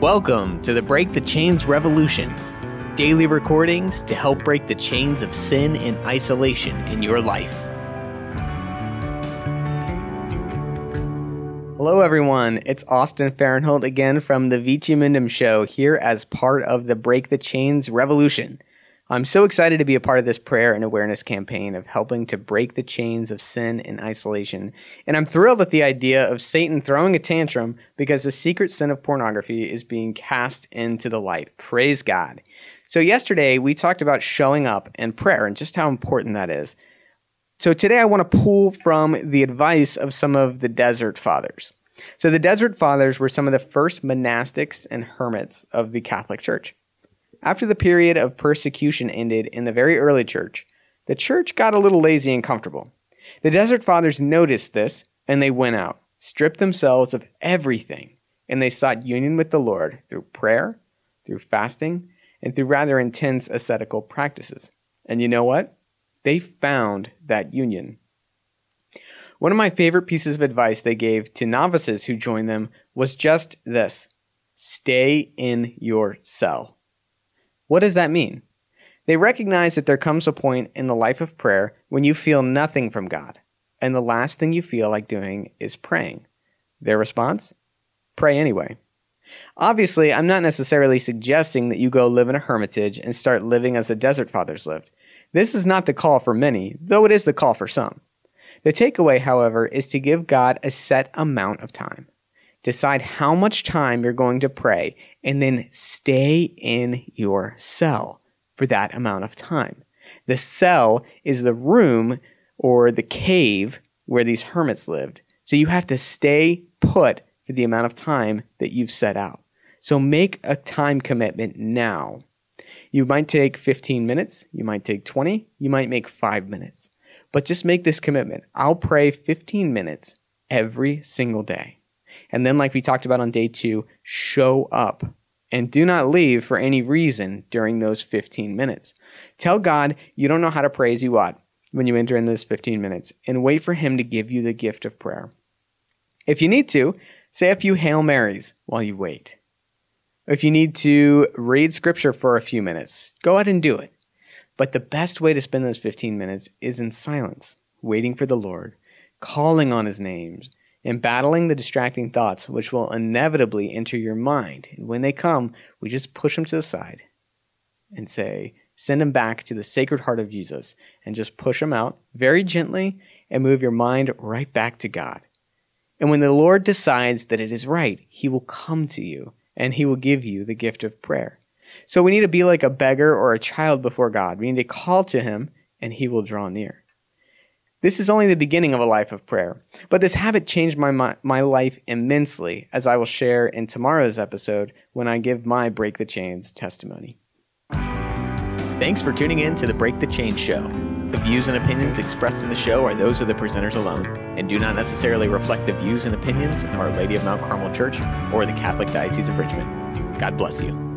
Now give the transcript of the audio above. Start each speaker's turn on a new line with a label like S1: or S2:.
S1: Welcome to the Break the Chains Revolution. Daily recordings to help break the chains of sin and isolation in your life. Hello, everyone. It's Austin Farrenholt again from the Vici Mundum Show here as part of the Break the Chains Revolution. I'm so excited to be a part of this prayer and awareness campaign of helping to break the chains of sin and isolation. And I'm thrilled at the idea of Satan throwing a tantrum because the secret sin of pornography is being cast into the light. Praise God. So, yesterday we talked about showing up and prayer and just how important that is. So, today I want to pull from the advice of some of the desert fathers. So, the desert fathers were some of the first monastics and hermits of the Catholic Church. After the period of persecution ended in the very early church, the church got a little lazy and comfortable. The Desert Fathers noticed this, and they went out, stripped themselves of everything, and they sought union with the Lord through prayer, through fasting, and through rather intense ascetical practices. And you know what? They found that union. One of my favorite pieces of advice they gave to novices who joined them was just this stay in your cell. What does that mean? They recognize that there comes a point in the life of prayer when you feel nothing from God, and the last thing you feel like doing is praying. Their response? Pray anyway. Obviously, I'm not necessarily suggesting that you go live in a hermitage and start living as the Desert Fathers lived. This is not the call for many, though it is the call for some. The takeaway, however, is to give God a set amount of time. Decide how much time you're going to pray and then stay in your cell for that amount of time. The cell is the room or the cave where these hermits lived. So you have to stay put for the amount of time that you've set out. So make a time commitment now. You might take 15 minutes, you might take 20, you might make 5 minutes. But just make this commitment. I'll pray 15 minutes every single day. And then, like we talked about on day two, show up and do not leave for any reason during those 15 minutes. Tell God you don't know how to pray as you ought when you enter in those 15 minutes and wait for Him to give you the gift of prayer. If you need to, say a few Hail Marys while you wait. If you need to read scripture for a few minutes, go ahead and do it. But the best way to spend those 15 minutes is in silence, waiting for the Lord, calling on His names, and battling the distracting thoughts which will inevitably enter your mind. And when they come, we just push them to the side and say, send them back to the sacred heart of Jesus and just push them out very gently and move your mind right back to God. And when the Lord decides that it is right, He will come to you and He will give you the gift of prayer. So we need to be like a beggar or a child before God. We need to call to Him and He will draw near. This is only the beginning of a life of prayer, but this habit changed my, my, my, life immensely, as I will share in tomorrow's episode when I give my Break the Chains testimony.
S2: Thanks for tuning in to the Break the Chains show. The views and opinions expressed in the show are those of the presenters alone and do not necessarily reflect the views and opinions of Our Lady of Mount Carmel Church or the Catholic Diocese of Richmond. God bless you.